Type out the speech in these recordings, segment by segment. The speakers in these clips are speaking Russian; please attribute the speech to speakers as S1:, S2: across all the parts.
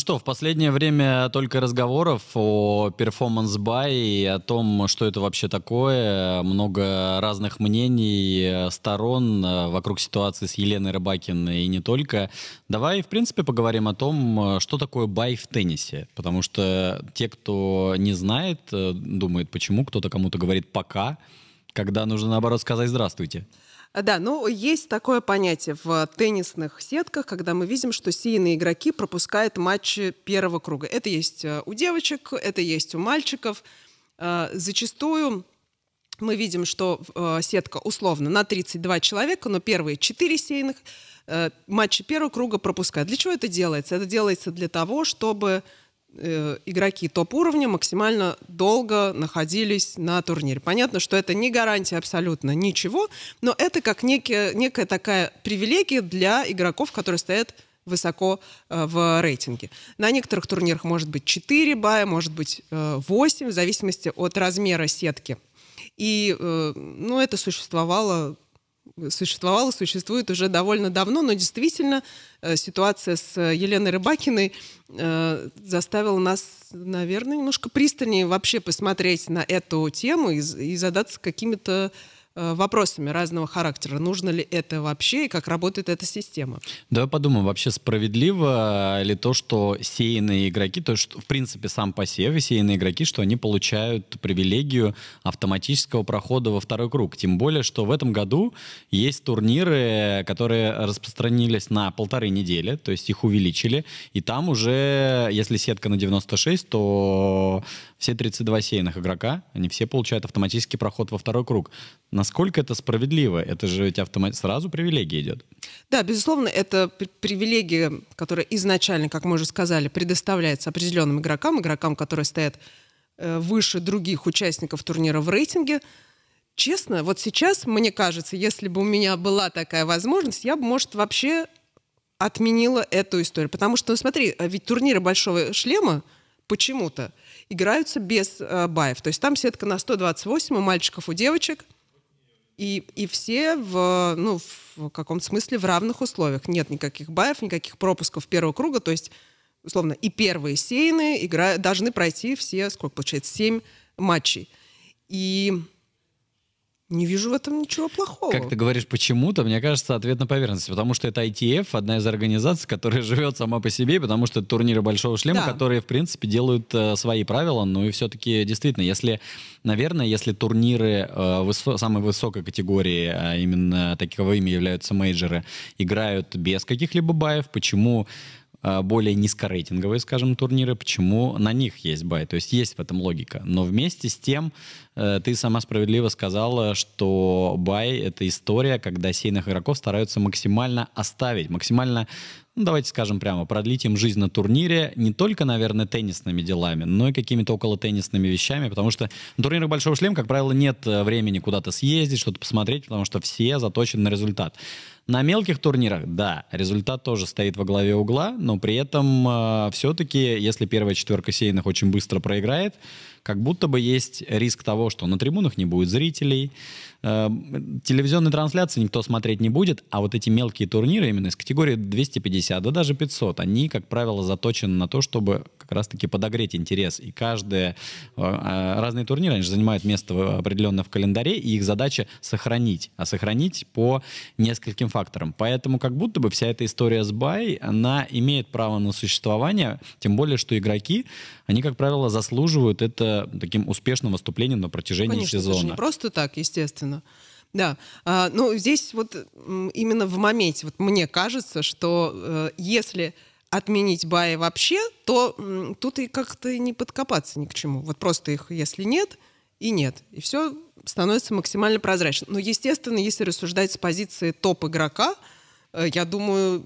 S1: Что, в последнее время только разговоров о performance bye и о том, что это вообще такое. Много разных мнений, сторон э, вокруг ситуации с Еленой Рыбакиной и не только. Давай, в принципе, поговорим о том, что такое bye в теннисе. Потому что те, кто не знает, э, думает, почему кто-то кому-то говорит «пока», когда нужно, наоборот, сказать «здравствуйте».
S2: Да, ну есть такое понятие в теннисных сетках, когда мы видим, что сильные игроки пропускают матчи первого круга. Это есть э, у девочек, это есть у мальчиков. Э, зачастую мы видим, что э, сетка условно на 32 человека, но первые 4 сейных матчи первого круга пропускают. Для чего это делается? Это делается для того, чтобы Э, игроки топ-уровня максимально долго находились на турнире. Понятно, что это не гарантия абсолютно ничего, но это как некая, некая такая привилегия для игроков, которые стоят высоко э, в рейтинге. На некоторых турнирах может быть 4 бая, может быть э, 8, в зависимости от размера сетки. И э, ну, это существовало существовала, существует уже довольно давно, но действительно э, ситуация с э, Еленой Рыбакиной э, заставила нас, наверное, немножко пристальнее вообще посмотреть на эту тему и, задаться какими-то вопросами разного характера. Нужно ли это вообще и как работает эта система?
S1: Давай подумаем, вообще справедливо ли то, что сеянные игроки, то есть в принципе сам посев и сеянные игроки, что они получают привилегию автоматического прохода во второй круг. Тем более, что в этом году есть турниры, которые распространились на полторы недели, то есть их увеличили, и там уже, если сетка на 96, то все 32 сеянных игрока, они все получают автоматический проход во второй круг. Насколько это справедливо? Это же ведь автомат... сразу привилегия идет.
S2: Да, безусловно, это привилегия, которая изначально, как мы уже сказали, предоставляется определенным игрокам, игрокам, которые стоят э, выше других участников турнира в рейтинге. Честно, вот сейчас, мне кажется, если бы у меня была такая возможность, я бы, может, вообще отменила эту историю. Потому что, ну, смотри, а ведь турниры «Большого шлема» почему-то играются без э, баев. То есть там сетка на 128 у мальчиков, у девочек. И, и все в, ну, в каком-то смысле в равных условиях. Нет никаких баев, никаких пропусков первого круга. То есть, условно, и первые сейны игра, должны пройти все, сколько получается, 7 матчей. И не вижу в этом ничего плохого.
S1: Как ты говоришь, почему-то, мне кажется, ответ на поверхности. Потому что это ITF, одна из организаций, которая живет сама по себе, потому что это турниры Большого Шлема, да. которые, в принципе, делают э, свои правила. Ну и все-таки, действительно, если, наверное, если турниры э, высо- самой высокой категории, а именно таковыми являются мейджеры, играют без каких-либо bye ев, почему более низкорейтинговые, скажем, турниры, почему на них есть bye. То есть есть в этом логика. Но вместе с тем э, ты сама справедливо сказала, что bye — это история, когда сеяных игроков стараются максимально оставить, максимально ну, давайте скажем прямо, продлить им жизнь на турнире не только, наверное, теннисными делами, но и какими-то около теннисными вещами, потому что на турнирах Большого Шлема, как правило, нет э, времени куда-то съездить, что-то посмотреть, потому что все заточены на результат. На мелких турнирах, да, результат тоже стоит во главе угла, но при этом э, все-таки, если первая четверка сейных очень быстро проиграет, как будто бы есть риск того, что на трибунах не будет зрителей, э, телевизионной трансляции никто смотреть не будет, а вот эти мелкие турниры именно из категории 250, да даже 500, они, как правило, заточены на то, чтобы как раз-таки подогреть интерес. И каждые э, э разные турниры, они же занимают место определенно в календаре, и их задача сохранить, а сохранить по нескольким факторам. Поэтому как будто бы вся эта история с бай, она имеет право на существование, тем более, что игроки, они, как правило, заслуживают это таким успешным выступлением на протяжении
S2: Конечно,
S1: сезона.
S2: Это же не просто так, естественно. Да, а, ну здесь вот именно в моменте, вот мне кажется, что э, если отменить баи вообще, то м, тут и как-то не подкопаться ни к чему. Вот просто их, если нет, и нет. И все становится максимально прозрачно. Но, естественно, если рассуждать с позиции топ-игрока, э, я думаю,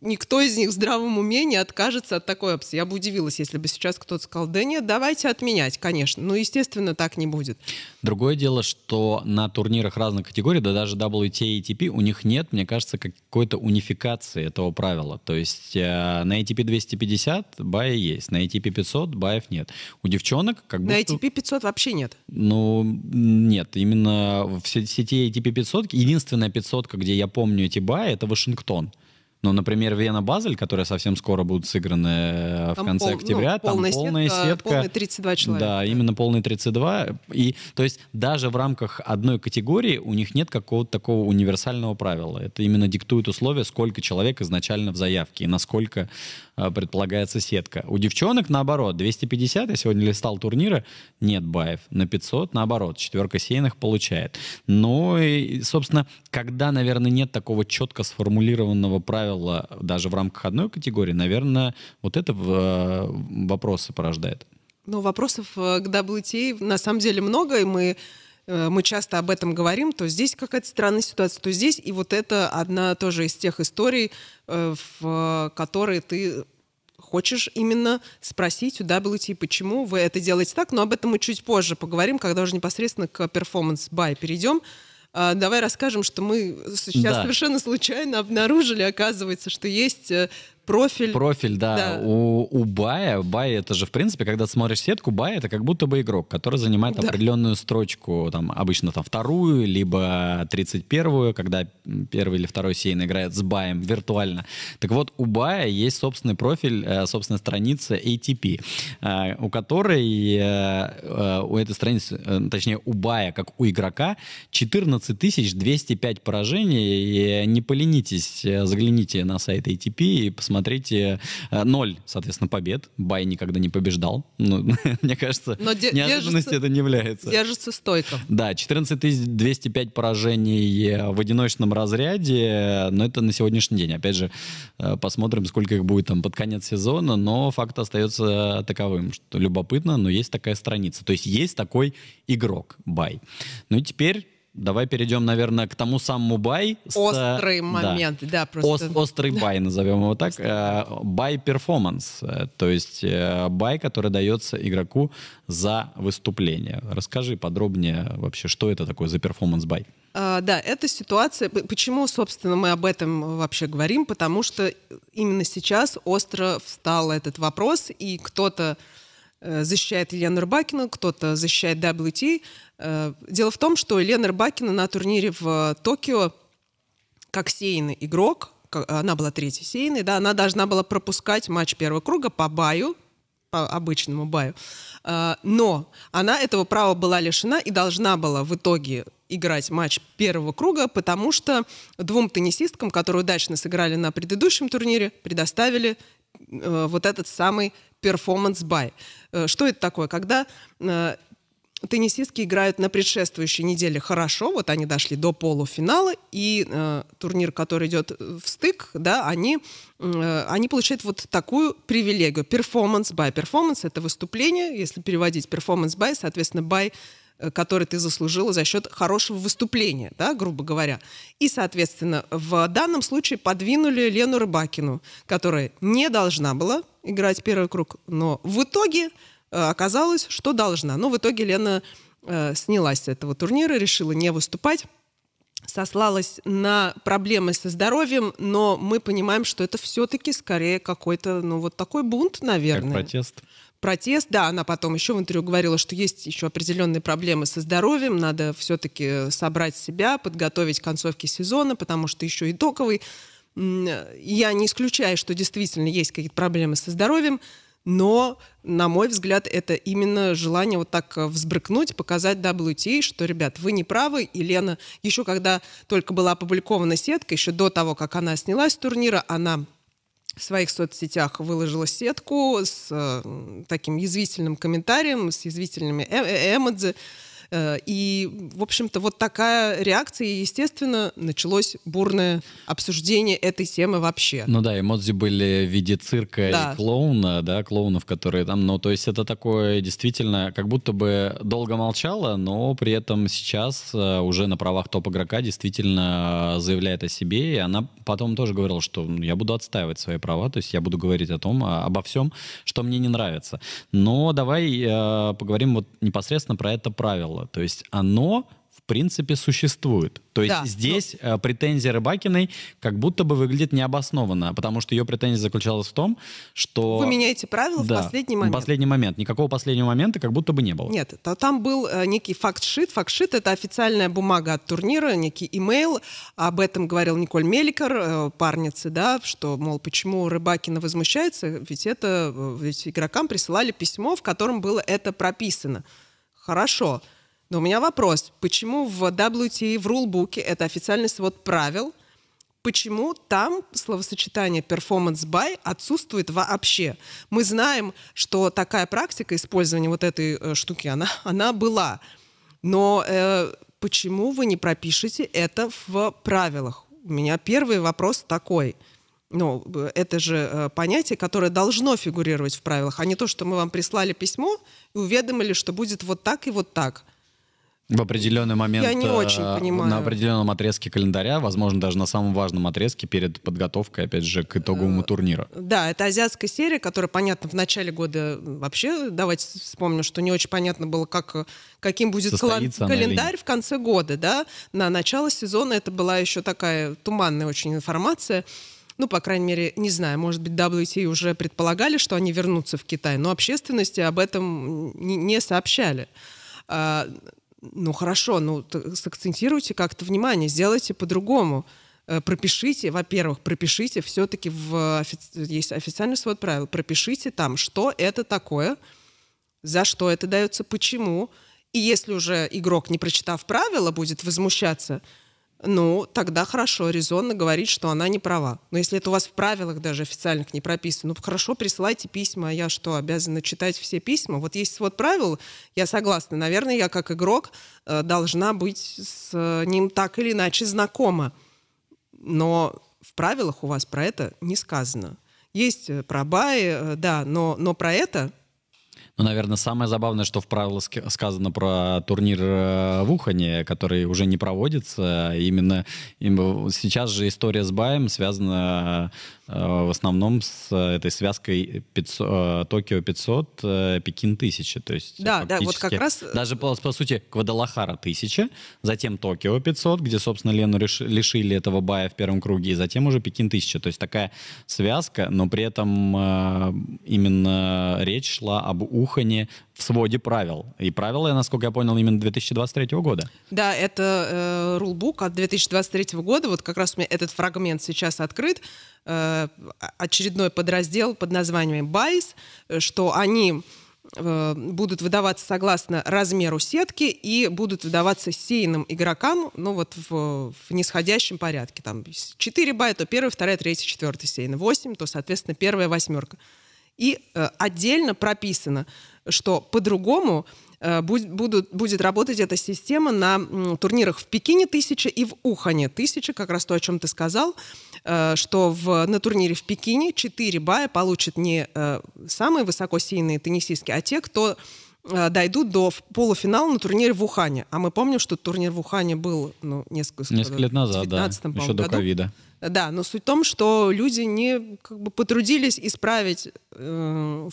S2: никто из них в здравом уме не откажется от такой опции. Я бы удивилась, если бы сейчас кто-то сказал, да нет, давайте отменять, конечно. Но, естественно, так не будет.
S1: Другое дело, что на турнирах разных категорий, да даже WTA и ATP, у них нет, мне кажется, какой-то унификации этого правила. То есть э, на ATP 250 баи есть, на ATP 500 баев нет. У девчонок как будто...
S2: На ATP 500 вообще нет?
S1: Ну, нет. Именно в сети ATP 500, единственная 500, где я помню эти баи, это Вашингтон. Ну, например, Вена-Базель, которая совсем скоро будут сыграны э, в конце
S2: пол,
S1: октября,
S2: ну,
S1: там
S2: полная,
S1: полная
S2: сетка,
S1: сетка.
S2: Полные 32 человека.
S1: Да, именно полные 32. И, то есть даже в рамках одной категории у них нет какого-то такого универсального правила. Это именно диктует условия, сколько человек изначально в заявке и насколько предполагается сетка. У девчонок наоборот, 250, я сегодня листал турниры, нет баев. На 500 наоборот, четверка сейных получает. Ну и, собственно, когда, наверное, нет такого четко сформулированного правила даже в рамках одной категории, наверное, вот это э, вопросы порождает.
S2: Ну, вопросов э, к WTA на самом деле много, и мы э, мы часто об этом говорим, то здесь какая-то странная ситуация, то здесь, и вот это одна тоже из тех историй, в которой ты хочешь именно спросить у WTA, почему вы это делаете так, но об этом мы чуть позже поговорим, когда уже непосредственно к performance bye перейдем. А, давай расскажем, что мы сейчас да. совершенно случайно обнаружили, оказывается, что есть э, профиль.
S1: Профиль, да. да. У, у Bye я, Bye это же, в принципе, когда смотришь сетку, Bye это как будто бы игрок, который занимает да. определенную строчку, там, обычно там вторую, либо 31-ю, когда первый или второй сейн играет с Баем виртуально. Так вот, у Бая есть собственный профиль, э, собственная страница ATP, э, у которой, э, у этой страницы, точнее, у Бая, как у игрока, 14 205 поражений. И не поленитесь, загляните на сайт ATP и посмотрите, смотрите, э, ноль, соответственно, побед. Бай никогда не побеждал. Ну, мне кажется, Но неожиданностью это не является.
S2: Держится стойко.
S1: Да, 14 205 поражений в одиночном разряде, но это на сегодняшний день. Опять же, э, посмотрим, сколько их будет там под конец сезона, но факт остается таковым, что любопытно, но есть такая страница. То есть есть такой игрок, bye. Ну и теперь Давай перейдем, наверное, к тому самому bye.
S2: Острый с, момент, да, да
S1: просто. Ост, острый bye, назовем его так. Bye э, performance, э, то есть bye, э, который дается игроку за выступление. Расскажи подробнее вообще, что это такое за performance bye.
S2: Uh, да, эта ситуация, почему, собственно, мы об этом вообще говорим, потому что именно сейчас остро встал этот вопрос, и кто-то Э, защищает Елену Рыбакину, кто-то защищает WT. Э, дело в том, что Елена Рыбакина на турнире в Токио как сейный игрок, она была третьей сейной, да, она должна была пропускать матч первого круга по баю, по обычному баю. Э, но она этого права была лишена и должна была в итоге играть матч первого круга, потому что двум теннисисткам, которые удачно сыграли на предыдущем турнире, предоставили вот этот самый performance bye. Э, что это такое? Когда э, теннисистки играют на предшествующей неделе хорошо, вот они дошли до полуфинала, и э, турнир, который идет в стык, да, они, э, они получают вот такую привилегию. Performance bye. Performance — это выступление, если переводить performance bye, соответственно, bye Э, который ты заслужила за счет хорошего выступления, да, грубо говоря. И, соответственно, в данном случае подвинули Лену Рыбакину, которая не должна была играть первый круг, но в итоге э, оказалось, что должна. Но в итоге Лена э, снялась с этого турнира, решила не выступать сослалась на проблемы со здоровьем, но мы понимаем, что это все-таки скорее какой-то, ну, вот такой бунт, наверное.
S1: Как протест
S2: протест. Да, она потом еще в интервью говорила, что есть еще определенные проблемы со здоровьем, надо все-таки собрать себя, подготовить к концовке сезона, потому что еще и токовый. Я не исключаю, что действительно есть какие-то проблемы со здоровьем, но, на мой взгляд, это именно желание вот так взбрыкнуть, показать WTA, что, ребят, вы не правы. И Лена, еще когда только была опубликована сетка, еще до того, как она снялась с турнира, она в своих соцсетях выложила сетку с э, таким язвительным комментарием, с язвительными э э эмодзи. И, в общем-то, вот такая реакция, и, естественно, началось бурное обсуждение этой темы вообще.
S1: Ну да, эмодзи были в виде цирка да. и клоуна, да, клоунов, которые там, ну, то есть это такое действительно, как будто бы долго молчала, но при этом сейчас э, уже на правах топ-игрока действительно заявляет о себе, и она потом тоже говорила, что ну, я буду отстаивать свои права, то есть я буду говорить о том, обо всем, что мне не нравится. Но давай э, поговорим вот непосредственно про это правило правило. То есть оно в принципе существует. То есть
S2: Да,
S1: здесь э, претензия Рыбакиной как будто бы выглядит необоснованно, потому что ее претензия заключалась в том, что...
S2: Вы меняете правила
S1: Да,
S2: в последний момент.
S1: В последний момент. Никакого последнего момента как будто бы не было.
S2: Нет, то там был э, некий факт-шит. Факт-шит — это официальная бумага от турнира, некий имейл. Об этом говорил Николь Меликер, э, парницы, да, что, мол, почему Рыбакина возмущается, ведь это, э, ведь игрокам присылали письмо, в котором было это прописано. Хорошо. Но у меня вопрос. Почему в WTA, в рулбуке, это официальный свод правил, почему там словосочетание performance by отсутствует вообще. Мы знаем, что такая практика использования вот этой э, штуки, она, она была. Но э, почему вы не пропишете это в правилах? У меня первый вопрос такой. Ну, б- это же э, понятие, которое должно фигурировать в правилах, а не то, что мы вам прислали письмо и уведомили, что будет вот так и вот так.
S1: В определенный момент
S2: Я не
S1: э,
S2: очень понимаю.
S1: на определенном отрезке календаря, возможно, даже на самом важном отрезке перед подготовкой, опять же, к
S2: Э,
S1: итоговому турнира.
S2: Да, это азиатская серия, которая, понятно, в начале года вообще, давайте вспомним, что не очень понятно было, как, э, каким будет
S1: или
S2: календарь в конце года, да. На начало сезона это была еще такая туманная очень информация. Ну, по крайней мере, не знаю, может быть, WTA уже предполагали, что они вернутся в Китай, но общественности об этом не, не сообщали. Ну, хорошо, ну, сакцентируйте как-то внимание, сделайте по-другому. Э, Пропишите, во-первых, пропишите все-таки в есть официальный свод правил, пропишите там, что это такое, за что это дается, почему. И если уже игрок, не прочитав правила, будет возмущаться, ну, тогда хорошо, резонно говорить, что она не права. Но если это у вас в правилах даже официальных не прописано, ну, хорошо, присылайте письма, а я что, обязана читать все письма? Вот есть свод правил, я согласна. Наверное, я как игрок э, должна быть с э, ним так или иначе знакома. Но в правилах у вас про это не сказано. Есть э, про баи, да, но, но про это
S1: Ну, наверное, самое забавное, что в правилах ска- сказано про турнир э, в Ухане, который уже не проводится. Именно, сейчас же история с Баем связана в основном с этой связкой 500, э, Токио 500, э, Пекин 1000. То есть
S2: Да, да, вот как раз-
S1: Даже, по, по сути, Гвадалахара 1000, затем Токио 500, где, собственно, Лену реш- лишили этого Бая в первом круге, и затем уже Пекин 1000. То есть такая связка, но при этом э, именно речь шла об Ухане в своде правил. И правила, насколько я понял, именно 2023 года.
S2: Да, это э, рулбук от 2023 года. Вот как раз у меня этот фрагмент сейчас открыт. Э, очередной подраздел под названием «Байс», э, что они э, будут выдаваться согласно размеру сетки и будут выдаваться сейным игрокам, ну вот в, в нисходящем порядке. Там 4 бая, то первая, вторая, третья, четвертая сейна. 8, то, соответственно, первая восьмерка. И э, отдельно прописано, что по-другому э, будут, будет работать эта система на турнирах в Пекине 1000 и в Ухане 1000, как раз то, о чем ты сказал, э, что в, на турнире в Пекине 4 бая получат не э, самые высокосильные теннисистки, а те, кто дойдут до полуфинала на турнире в Ухане. А мы помним, что турнир в Ухане был ну, несколько,
S1: Несколько лет назад, да,
S2: 19
S1: еще до ковида.
S2: Да, но суть в том, что люди не как бы потрудились исправить э,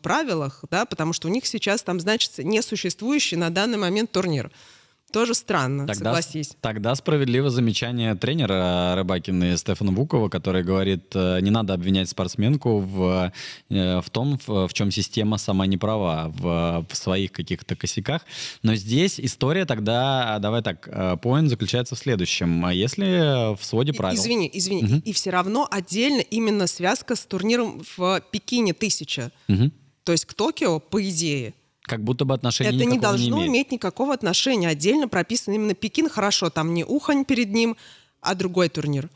S2: правилах, да, потому что у них сейчас там значится несуществующий на данный момент турнир. Тоже странно,
S1: Тогда,
S2: согласись.
S1: тогда справедливо замечание тренера Рыбакина Стефана Вукова, который говорит, э, не надо обвинять спортсменку в, э, в том, в, в чем система сама не права, в, в своих каких-то косяках. Но здесь история тогда, давай так, э, поинт заключается в следующем. А Если в своде
S2: И-
S1: правил...
S2: Извини, извини. И, все равно отдельно именно связка с турниром в Пекине 1000.
S1: Мгм.
S2: То есть к Токио, по идее,
S1: Как будто бы отношения
S2: это не должно
S1: имеет.
S2: иметь никакого отношения. Отдельно прописан именно Пекин. Хорошо, там не Ухань перед ним, а другой турнир.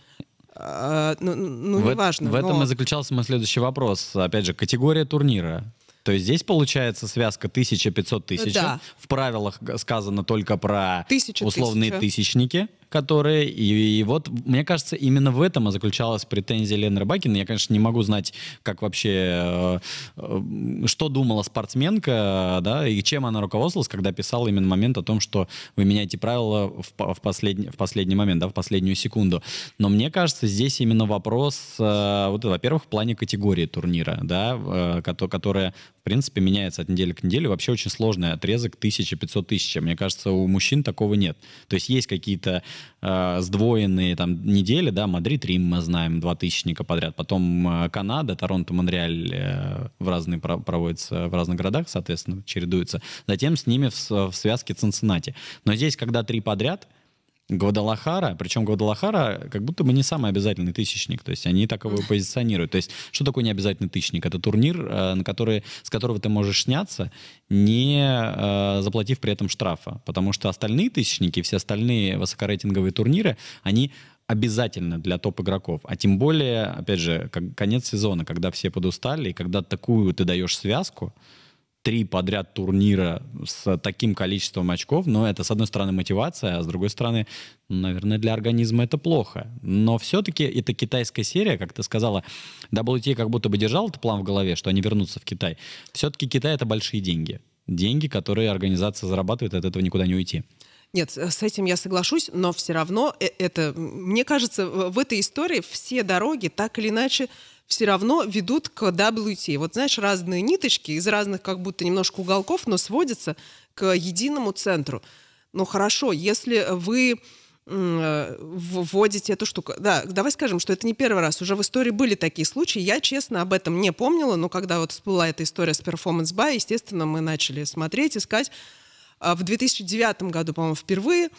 S2: А, ну, ну,
S1: в,
S2: неважно.
S1: в этом
S2: но-
S1: и заключался мой следующий вопрос. Опять же, категория турнира. То есть здесь получается связка 1500 тысяч.
S2: Да.
S1: В правилах сказано только про
S2: 1000
S1: условные
S2: тысяча.
S1: тысячники. Которые... И, и вот, мне кажется, именно в этом и заключалась претензия Лены Рыбакина. Я, конечно, не могу знать, как вообще... Э, что думала спортсменка, да, и чем она руководствовалась, когда писала именно момент о том, что вы меняете правила в, в, последний, в последний момент, да, в последнюю секунду. Но мне кажется, здесь именно вопрос, э, вот, во-первых, в плане категории турнира, да, э, которая, в принципе, меняется от недели к неделе. Вообще очень сложный отрезок 1500 тысяч. Мне кажется, у мужчин такого нет. То есть есть какие-то э, сдвоенные там недели, да, Мадрид, Рим мы знаем, два тысячника подряд. Потом э, Канада, Торонто, Монреаль э, в разные проводятся в разных городах, соответственно, чередуются. Затем с ними в, в связке Цинциннати. Но здесь, когда три подряд, Гвадалахара, причем Гвадалахара как будто бы не самый обязательный тысячник, то есть они так его позиционируют. То есть что такое необязательный тысячник? Это турнир, э, на который, с которого ты можешь сняться, не э, заплатив при этом штрафа, потому что остальные тысячники, все остальные высокорейтинговые турниры, они обязательно для топ-игроков. А тем более, опять же, как, конец сезона, когда все подустали, и когда такую ты даешь связку, три подряд турнира с таким количеством очков, но это, с одной стороны, мотивация, а с другой стороны, наверное, для организма это плохо. Но все-таки это китайская серия, как ты сказала, WTA как будто бы держал этот план в голове, что они вернутся в Китай. Все-таки Китай — это большие деньги. Деньги, которые организация зарабатывает, от этого никуда не уйти.
S2: Нет, с этим я соглашусь, но все равно э, это, мне кажется, в этой истории все дороги так или иначе все равно ведут к WT. Вот знаешь, разные ниточки из разных как будто немножко уголков, но сводятся к единому центру. Ну хорошо, если вы э, вводите эту штуку. Да, давай скажем, что это не первый раз. Уже в истории были такие случаи. Я, честно, об этом не помнила, но когда вот всплыла эта история с Performance Buy, естественно, мы начали смотреть, искать. А в 2009 году, по-моему, впервые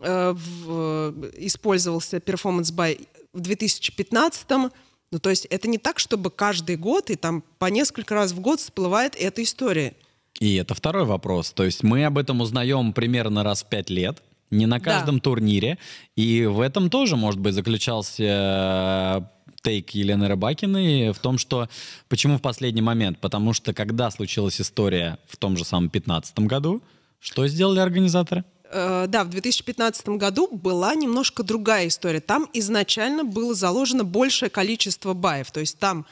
S2: э, в, использовался Performance Buy. В 2015 ну, то есть это не так, чтобы каждый год и там по несколько раз в год всплывает эта история.
S1: И это второй вопрос. То есть мы об этом узнаем примерно раз в пять лет, не на каждом да. турнире. И в этом тоже, может быть, заключался э, тейк Елены Рыбакиной в том, что почему в последний момент? Потому что когда случилась история в том же самом 2015 году, что сделали организаторы?
S2: Э, да, в 2015 году была немножко другая история. Там изначально было заложено большее количество баев. То есть там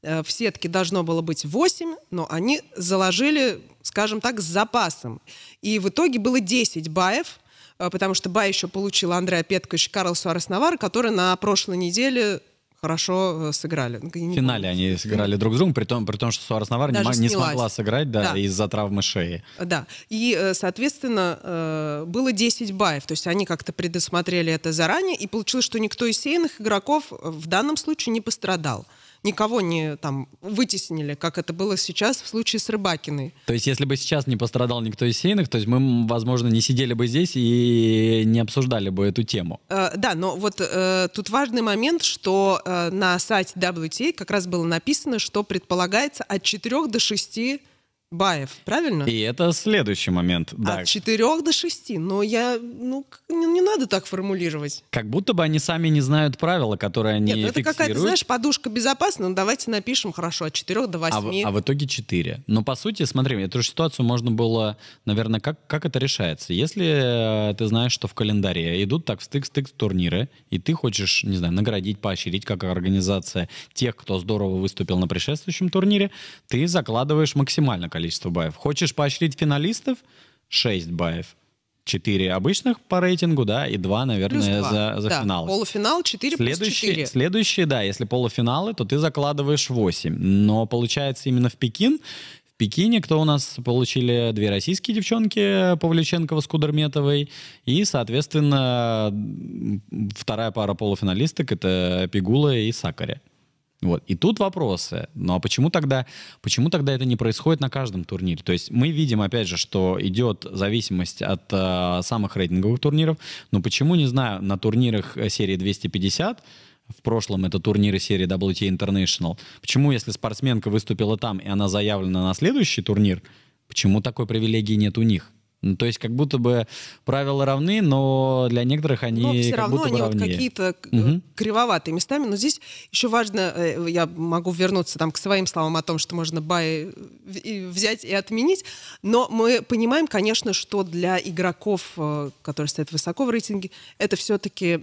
S2: э, в сетке должно было быть 8, но они заложили, скажем так, с запасом. И в итоге было 10 баев, э, потому что бай еще получил Андреа Петкович Карл Суарес который на прошлой неделе хорошо э, сыграли.
S1: В финале они сыграли друг с другом, при том, при том что Суарес Навар не, не смогла сыграть да, да. из-за травмы шеи.
S2: Да, и, э, соответственно, э, было 10 баев, то есть они как-то предусмотрели это заранее, и получилось, что никто из сейных игроков в данном случае не пострадал никого не там вытеснили, как это было сейчас в случае с Рыбакиной.
S1: То есть, если бы сейчас не пострадал никто из сейных, то есть мы, возможно, не сидели бы здесь и не обсуждали бы эту тему.
S2: Э, да, но вот э, тут важный момент, что э, на сайте WTA как раз было написано, что предполагается от 4 до 6 Баев, правильно?
S1: И это следующий момент.
S2: Да. От четырех до шести. Но я, ну, не, не надо так формулировать.
S1: Как будто бы они сами не знают правила, которые они Нет, ну
S2: это какая-то, знаешь, подушка безопасна. Ну, давайте напишем, хорошо, от четырех до восьми.
S1: А, а в итоге четыре. Но, по сути, смотри, эту же ситуацию можно было, наверное, как, как это решается? Если э, ты знаешь, что в календаре идут так стык-стык турниры, и ты хочешь, не знаю, наградить, поощрить как организация тех, кто здорово выступил на предшествующем турнире, ты закладываешь максимально количество баев. Хочешь поощрить финалистов? 6 баев. 4 обычных по рейтингу, да, и 2, наверное, 2. за, за
S2: да.
S1: финал.
S2: Полуфинал 4
S1: следующие,
S2: плюс 4.
S1: Следующие, да, если полуфиналы, то ты закладываешь 8. Но получается именно в Пекин в Пекине, кто у нас получили две российские девчонки, Павлюченкова с Кудерметовой, и, соответственно, вторая пара полуфиналисток — это Пигула и Сакари. Вот. И тут вопросы. Ну а почему тогда, почему тогда это не происходит на каждом турнире? То есть мы видим, опять же, что идет зависимость от э, самых рейтинговых турниров. Но почему, не знаю, на турнирах э, серии 250 в прошлом это турниры серии WTA International. Почему, если спортсменка выступила там, и она заявлена на следующий турнир, почему такой привилегии нет у них? Ну, то есть как будто бы правила равны, но для некоторых они но
S2: все
S1: как
S2: равно
S1: будто
S2: они
S1: вот
S2: какие-то угу. кривоватые местами. Но здесь еще важно, э, я могу вернуться там к своим словам о том, что можно бай взять и отменить, но мы понимаем, конечно, что для игроков, э, которые стоят высоко в рейтинге, это все-таки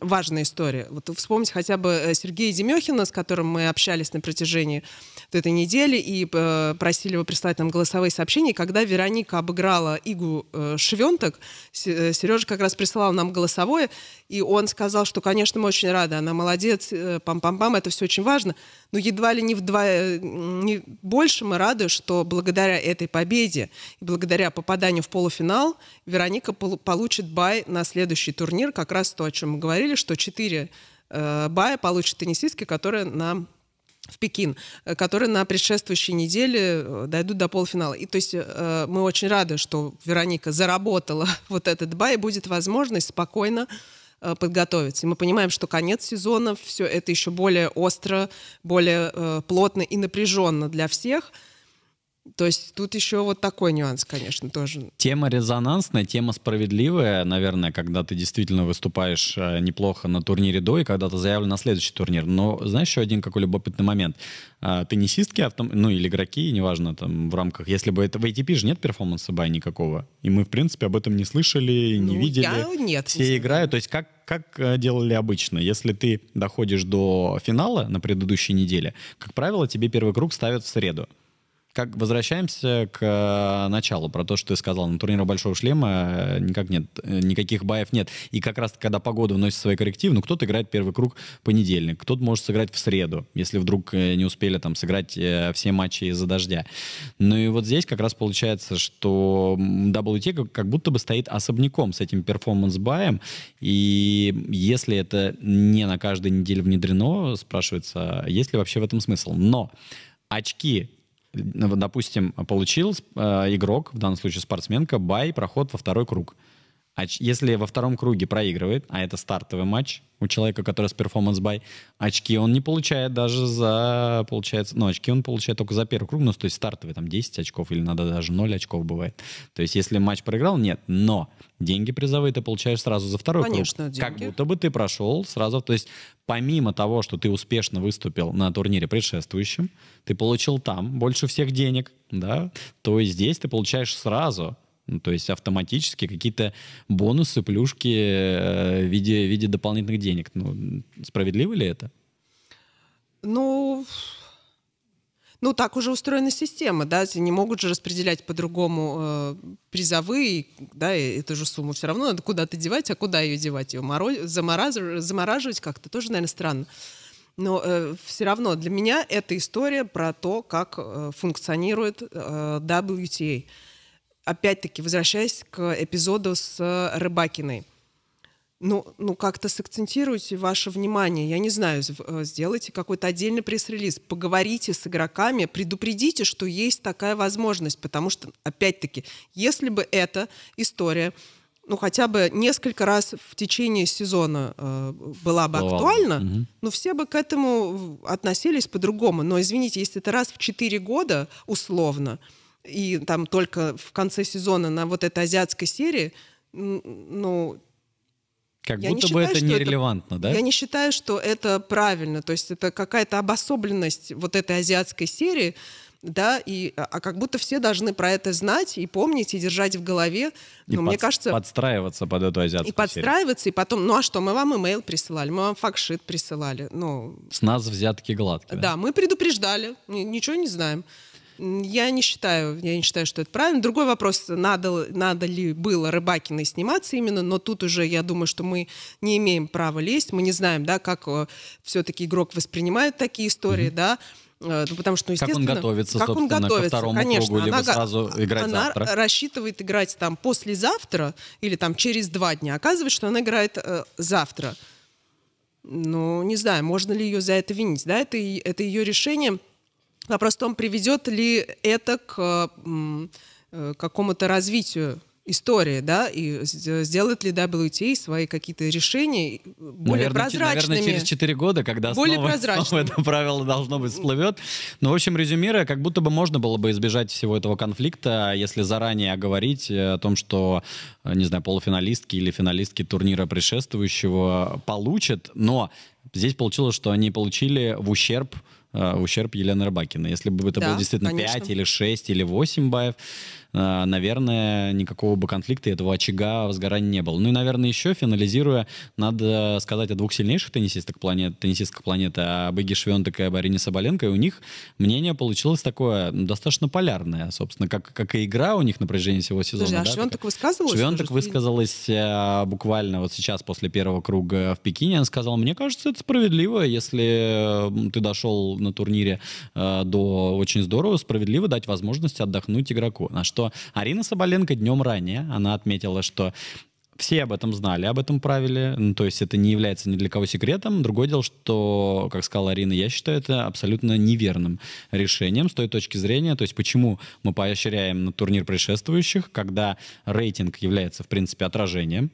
S2: важная история. Вот вспомнить хотя бы Сергея Демехина, с которым мы общались на протяжении этой недели и просили его прислать нам голосовые сообщения, когда Вероника обыграла Игу Игу э, Швенток. Э, Сережа как раз присылал нам голосовое, и он сказал, что, конечно, мы очень рады, она молодец, э, пам-пам-пам, это все очень важно, но едва ли не вдвое, не больше мы рады, что благодаря этой победе и благодаря попаданию в полуфинал Вероника получит бай на следующий турнир, как раз то, о чем мы говорили, что четыре э, бая получит теннисистки, которые нам в Пекин, э, которые на предшествующей неделе э, дойдут до полуфинала. И то есть э, мы очень рады, что Вероника заработала вот этот бай, будет возможность спокойно подготовиться. И мы понимаем, что конец сезона, все это еще более остро, более плотно и напряженно для всех – то есть тут еще вот такой нюанс, конечно, тоже.
S1: Тема резонансная, тема справедливая, наверное, когда ты действительно выступаешь э, неплохо на турнире до и когда ты заявлен на следующий турнир. Но знаешь еще один какой любопытный момент? А, теннисистки, автом... ну или игроки, неважно, там в рамках, если бы это в ATP же нет перформанса бай никакого. И мы, в принципе, об этом не слышали, не ну, видели. Я
S2: нет.
S1: Все не играют. То есть как, как э, делали обычно? Если ты доходишь до финала на предыдущей неделе, как правило, тебе первый круг ставят в среду. Как возвращаемся к э, началу, про то, что ты сказал, на турнире Большого Шлема э, никак нет, э, никаких баев нет. И как раз когда погода вносит свои коррективы, ну, кто-то играет первый круг понедельник, кто-то может сыграть в среду, если вдруг не успели там сыграть все матчи из-за дождя. Ну и вот здесь как раз получается, что WT как будто бы стоит особняком с этим перформанс-баем, и если это не на каждой неделе внедрено, спрашивается, есть ли вообще в этом смысл. Но очки допустим, получил э, игрок, в данном случае спортсменка, бай, проход во второй круг. А если во втором круге проигрывает, а это стартовый матч у человека, который с performance bye, очки он не получает даже за, получается, ну, очки он получает только за первый круг, ну, то есть стартовый, там, 10 очков или надо даже 0 очков бывает. То есть если матч проиграл, нет, но деньги призовые ты получаешь сразу за второй
S2: Конечно,
S1: круг.
S2: Деньги.
S1: Как будто бы ты прошел сразу, то есть помимо того, что ты успешно выступил на турнире предшествующем, ты получил там больше всех денег, да, то есть здесь ты получаешь сразу ну, то есть автоматически какие-то бонусы, плюшки э, в виде, в виде дополнительных денег. Ну, справедливо ли это?
S2: Ну, ну, так уже устроена система, да, не могут же распределять по-другому э, призовые, да, и эту же сумму все равно надо куда-то девать, а куда ее девать? Ее замораживать, замораживать как-то тоже, наверное, странно. Но э, все равно для меня эта история про то, как э, функционирует э, WTA опять-таки, возвращаясь к эпизоду с Рыбакиной, ну, ну как-то сакцентируйте ваше внимание, я не знаю, э, сделайте какой-то отдельный пресс-релиз, поговорите с игроками, предупредите, что есть такая возможность, потому что, опять-таки, если бы эта история ну, хотя бы несколько раз в течение сезона э, была бы актуальна, угу. ну, все бы к этому относились по-другому. Но, извините, если это раз в четыре года, условно, и там только в конце сезона на вот этой азиатской серии, ну,
S1: как я будто бы считаю, это нерелевантно,
S2: это,
S1: да?
S2: Я не считаю, что это правильно. То есть это какая-то обособленность вот этой азиатской серии, да, и, а, а как будто все должны про это знать и помнить, и держать в голове.
S1: И ну, под, мне кажется... подстраиваться под эту азиатскую
S2: И подстраиваться, серию. и потом, ну а что, мы вам имейл присылали, мы вам факшит присылали. Ну,
S1: С нас взятки гладкие.
S2: Да, мы предупреждали, ничего не знаем. Я не считаю, я не считаю, что это правильно. Другой вопрос, надо, надо ли было Рыбакиной сниматься именно, но тут уже я думаю, что мы не имеем права лезть, мы не знаем, да, как э, все-таки игрок воспринимает такие истории, mm-hmm. да,
S1: э, ну, потому что, естественно... Как он готовится, как он готовится, ко второму конечно, кругу, либо она, сразу играть
S2: она
S1: завтра?
S2: рассчитывает играть там послезавтра или там через два дня. Оказывается, что она играет э, завтра. Ну, не знаю, можно ли ее за это винить, да, это, это ее решение Вопрос в том, приведет ли это к э, какому-то развитию истории, да, и сделает ли WTA свои какие-то решения более
S1: наверное,
S2: прозрачными.
S1: Наверное, через 4 года, когда
S2: более
S1: снова, снова это правило должно быть всплывет. Но, в общем, резюмируя, как будто бы можно было бы избежать всего этого конфликта, если заранее оговорить о том, что, не знаю, полуфиналистки или финалистки турнира предшествующего получат, но здесь получилось, что они получили в ущерб в ущерб Елены Рыбакиной. Если бы это да, было действительно конечно. 5 или 6 или 8 баев, Э, наверное, никакого бы конфликта этого очага возгорания не было. Ну и, наверное, еще, финализируя, надо сказать о двух сильнейших теннисисток планеты, теннисистках планеты, об Иге Швентек и об Арине Соболенко, и у них мнение получилось такое достаточно полярное, собственно, как, как и игра у них на протяжении всего сезона. Слушай,
S2: а да, Швентек высказывалась?
S1: Швентек высказалась э, буквально вот сейчас после первого круга в Пекине, она сказала, мне кажется, это справедливо, если ты дошел на турнире э, до очень здорово, справедливо дать возможность отдохнуть игроку. На что Арина Соболенко днем ранее, она отметила, что все об этом знали, об этом правиле, ну, то есть это не является ни для кого секретом. Другое дело, что, как сказала Арина, я считаю это абсолютно неверным решением с той точки зрения, то есть почему мы поощряем на турнир предшествующих, когда рейтинг является, в принципе, отражением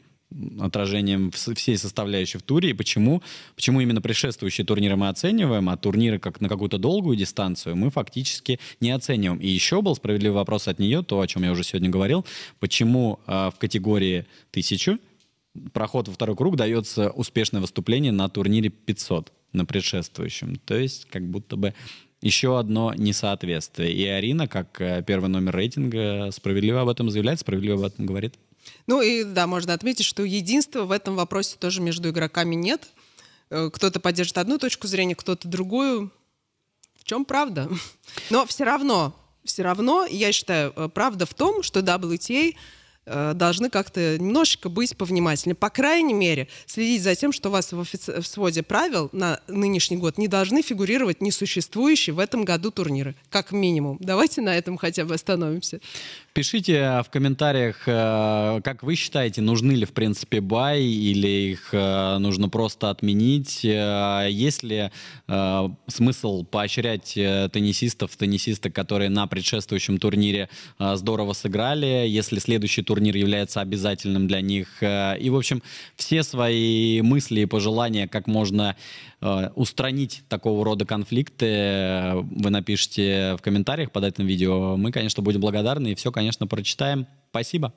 S1: отражением всей составляющей в туре, и почему, почему именно предшествующие турниры мы оцениваем, а турниры как на какую-то долгую дистанцию мы фактически не оцениваем. И еще был справедливый вопрос от нее, то, о чем я уже сегодня говорил, почему э, в категории 1000 проход во второй круг дается успешное выступление на турнире 500, на предшествующем. То есть как будто бы еще одно несоответствие. И Арина, как э, первый номер рейтинга, справедливо об этом заявляет, справедливо об этом говорит.
S2: Ну и да, можно отметить, что единства в этом вопросе тоже между игроками нет. Э, кто-то поддержит одну точку зрения, кто-то другую. В чем правда? Но все равно, все равно, я считаю, э, правда в том, что WTA Э, должны как-то немножечко быть повнимательнее. По крайней мере, следить за тем, что у вас в, офици- в своде правил на нынешний год не должны фигурировать несуществующие в этом году турниры. Как минимум. Давайте на этом хотя бы остановимся.
S1: Пишите в комментариях, э, как вы считаете, нужны ли в принципе бай или их э, нужно просто отменить. Есть ли смысл поощрять теннисистов, теннисисток, которые на предшествующем турнире здорово сыграли, если следующий турнир является обязательным для них. Э, и, в общем, все свои мысли и пожелания, как можно э, Э, устранить такого рода конфликты, э, вы напишите в комментариях под этим видео. Мы, конечно, будем благодарны и все, конечно, прочитаем. Спасибо.